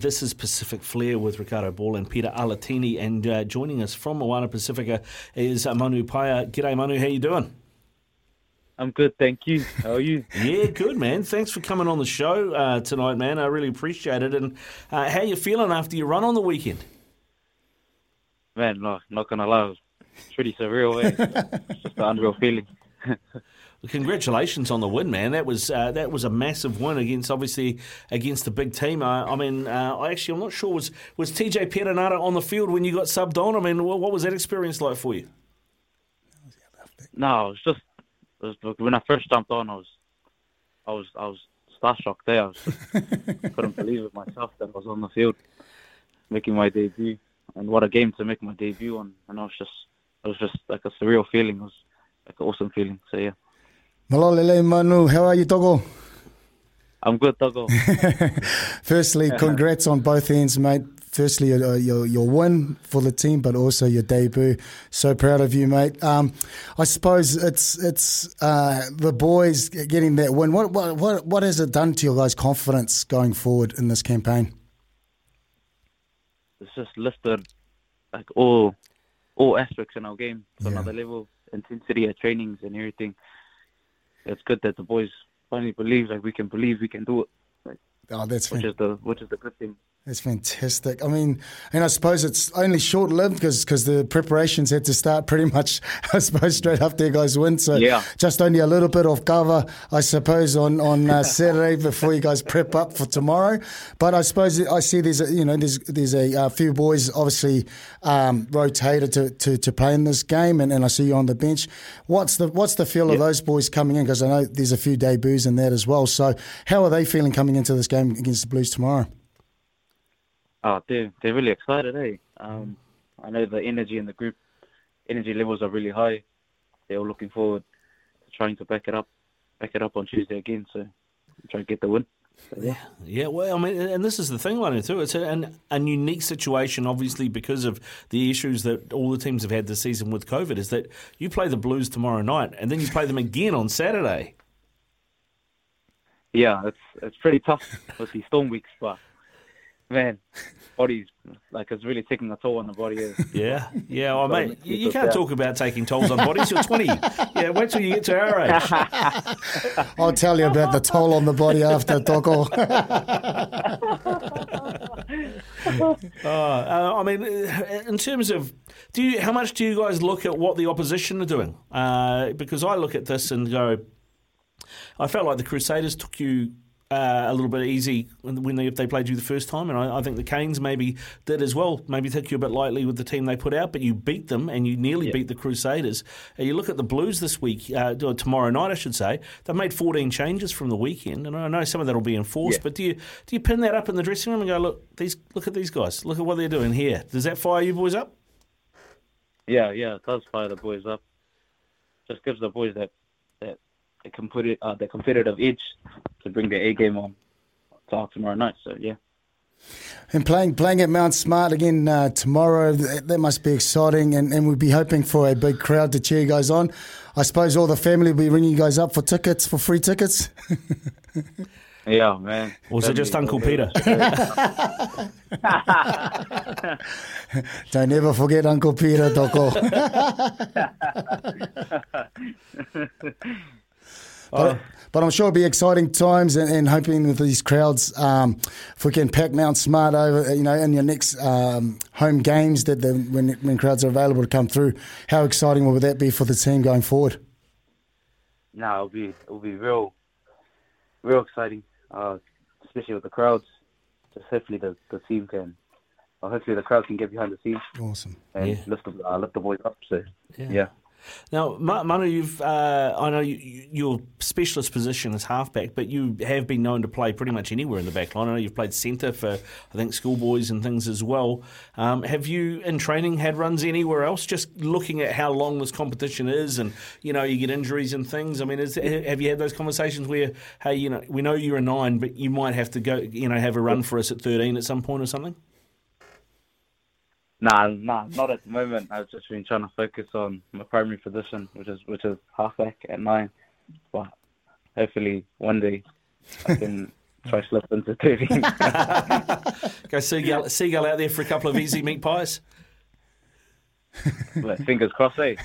This is Pacific Flair with Ricardo Ball and Peter Alatini, and uh, joining us from Moana Pasifika is uh, Manu Paea. G'day, Manu. How you doing? I'm good, thank you. How are you? yeah, good, man. Thanks for coming on the show uh, tonight, man. I really appreciate it. And uh, how you feeling after your run on the weekend? Man, no, not gonna lie, it's pretty surreal. Eh? it's just an unreal feeling. Congratulations on the win, man. That was uh, that was a massive win against obviously against the big team. Uh, I mean, uh, I actually I'm not sure was was TJ Perenara on the field when you got subbed on. I mean, what, what was that experience like for you? No, it was just it was, when I first jumped on, I was I was I was starstruck there. I was just, couldn't believe it myself that I was on the field making my debut, and what a game to make my debut on. And I was just it was just like a surreal feeling. It was like an awesome feeling. So yeah. Malolele Manu, how are you, Togo? I'm good, Togo. Firstly, congrats on both ends, mate. Firstly, your, your, your win for the team, but also your debut. So proud of you, mate. Um, I suppose it's it's uh, the boys getting that win. What, what what what has it done to your guys' confidence going forward in this campaign? It's just lifted like all all aspects in our game to Yeah. another level, intensity at trainings and everything. It's good that the boys finally believe like we can believe we can do it, like, Oh, that's which fan- is the which is the good thing. That's fantastic. I mean, and I suppose it's only short lived because the preparations had to start pretty much, I suppose, straight after you guys win. So Yeah. just only a little bit off cover, I suppose, on on uh, Saturday before you guys prep up for tomorrow. But I suppose I see there's a, you know there's there's a, uh few boys obviously um, rotated to, to, to play in this game, and, and I see you on the bench. What's the what's the feel of those boys coming in? Because I know there's a few debuts in that as well. So how are they feeling coming into this game against the Blues tomorrow? Oh, they're they're really excited, eh? Um, I know the energy in the group, energy levels are really high. They're all looking forward to trying to back it up, back it up on Tuesday again. So try and get the win. So, yeah. Yeah, well, I mean, and this is the thing, Lanu, too. It's an, an unique situation, obviously, because of the issues that all the teams have had this season with COVID. Is that you play the Blues tomorrow night, and then you play them again on Saturday. Yeah, it's it's pretty tough with these storm weeks, but man, body's like it's really taking a toll on the body. eh? Yeah, yeah. Well, Gotta mate, you, you can't down. talk about taking tolls on bodies. You're 20. Yeah, wait till you get to our age. I'll tell you about the toll on the body after Toko. Uh, uh, I mean, uh, in terms of, do you how much do you guys look at what the opposition are doing? Uh, because I look at this and go, I felt like the Crusaders took you uh, a little bit easy when when they, if they played you the first time, and I, I think the Canes maybe did as well. Maybe took you a bit lightly with the team they put out, but you beat them and you nearly beat the Crusaders. And you look at the Blues this week, uh, or tomorrow night, I should say. They've made 14 changes from the weekend, and I know some of that will be enforced. Yeah. But do you do you pin that up in the dressing room and go, look, these look at these guys, look at what they're doing here? Does that fire you boys up? Yeah, yeah, it does fire the boys up. Just gives the boys that that that competitive uh, that competitive edge to bring their A game on to tomorrow night. So yeah. And playing playing at Mount Smart again uh, tomorrow, that, that must be exciting. And, and we'd be hoping for a big crowd to cheer you guys on. I suppose all the family will be ringing you guys up for tickets, for free tickets. Yeah, man. Was it just Uncle Peter? Don't ever forget Uncle Peter, Toko. But, but I'm sure it'll be exciting times and, and hoping with these crowds, um, if we can pack Mount Smart over, you know, in your next um, home games that the, when when crowds are available to come through, how exciting will that be for the team going forward? No, it'll be it'll be real, real exciting. Uh, especially with the crowds. Just hopefully the the team can, or hopefully the crowd can get behind the scenes Awesome. and Yeah. lift the uh, lift the boys up. So yeah. Now, Manu, you've uh, I know you, your specialist position is halfback, but you have been known to play pretty much anywhere in the back line. I know you've played centre for I think schoolboys and things as well. Um, have you in training had runs anywhere else? Just looking at how long this competition is, and you know you get injuries and things. I mean, is, have you had those conversations where hey, you know, we know you're a nine, but you might have to go, you know, have a run for us at thirteen at some point or something? Nah, nah, not at the moment. I've just been trying to focus on my primary position, which is which is halfback at nine. But hopefully one day I can try slip into thirteen. Go seagull, seagull out there for a couple of easy meat pies. Fingers crossed, eh?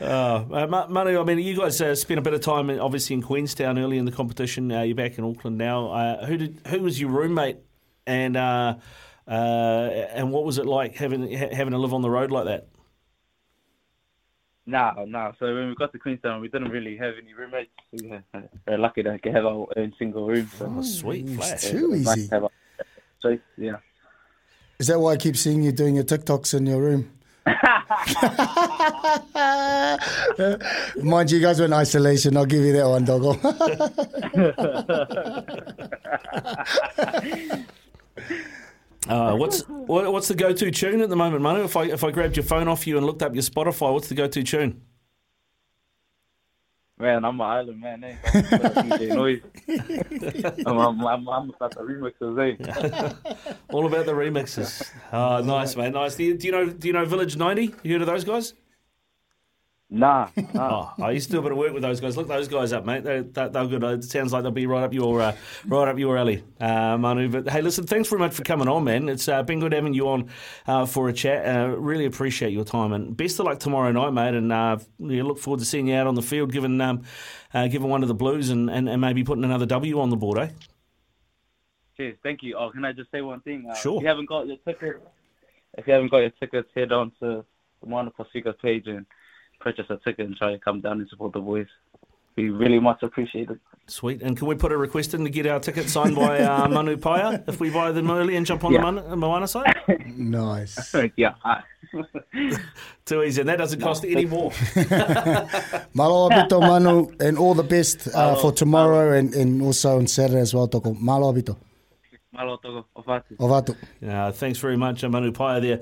uh, Manu, I mean, you guys uh, spent a bit of time, obviously, in Queenstown early in the competition. Uh, you're back in Auckland now. Uh, who did? Who was your roommate and uh, uh, and what was it like having having to live on the road like that? No, no. So when we got to Queenstown, we didn't really have any roommates. We were very lucky to have our own single room. So oh, sweet, flash. too easy. Nice so, yeah. Is that why I keep seeing you doing your TikToks in your room? Mind you, you guys were in isolation. I'll give you that one, doggo. Uh, what's what, what's the go-to tune at the moment, Manu? If I if I grabbed your phone off you and looked up your Spotify, what's the go-to tune? Man, I'm an island man, eh? DJ Noiz. I'm, I'm, I'm, I'm about the remixes, eh? All about the remixes. Oh, nice, man, nice. Do you, do you know Do you know Village 90? You heard of those guys? Nah, nah. oh, I used to do a bit of work with those guys. Look those guys up, mate. They're, they're good. It sounds like they'll be right up your uh, right up your alley, uh, Manu. But hey, listen, thanks very much for coming on, man. It's uh, been good having you on uh, for a chat. Uh, really appreciate your time and best of luck tomorrow night, mate. And uh, we look forward to seeing you out on the field, giving um, giving one of the Blues and, and, and, maybe putting another W on the board, eh? Cheers, thank you. Oh, can I just say one thing? sure. If you haven't got your tickets, if you haven't got your tickets, head on to the Moana Pasifika page and purchase a ticket and try to come down and support the boys. We really much appreciate it. Sweet. And can we put a request in to get our ticket signed by uh, Manu Paea if we buy them early and jump on yeah. the Moana side? nice. yeah. Too easy. And that doesn't cost no, any more. Malo abito, Manu, and all the best uh, for tomorrow and, and also on Saturday as well, Toko. Malo abito. Malo toko. Ovatu. Ovatu. Yeah, thanks very much, Manu Paea there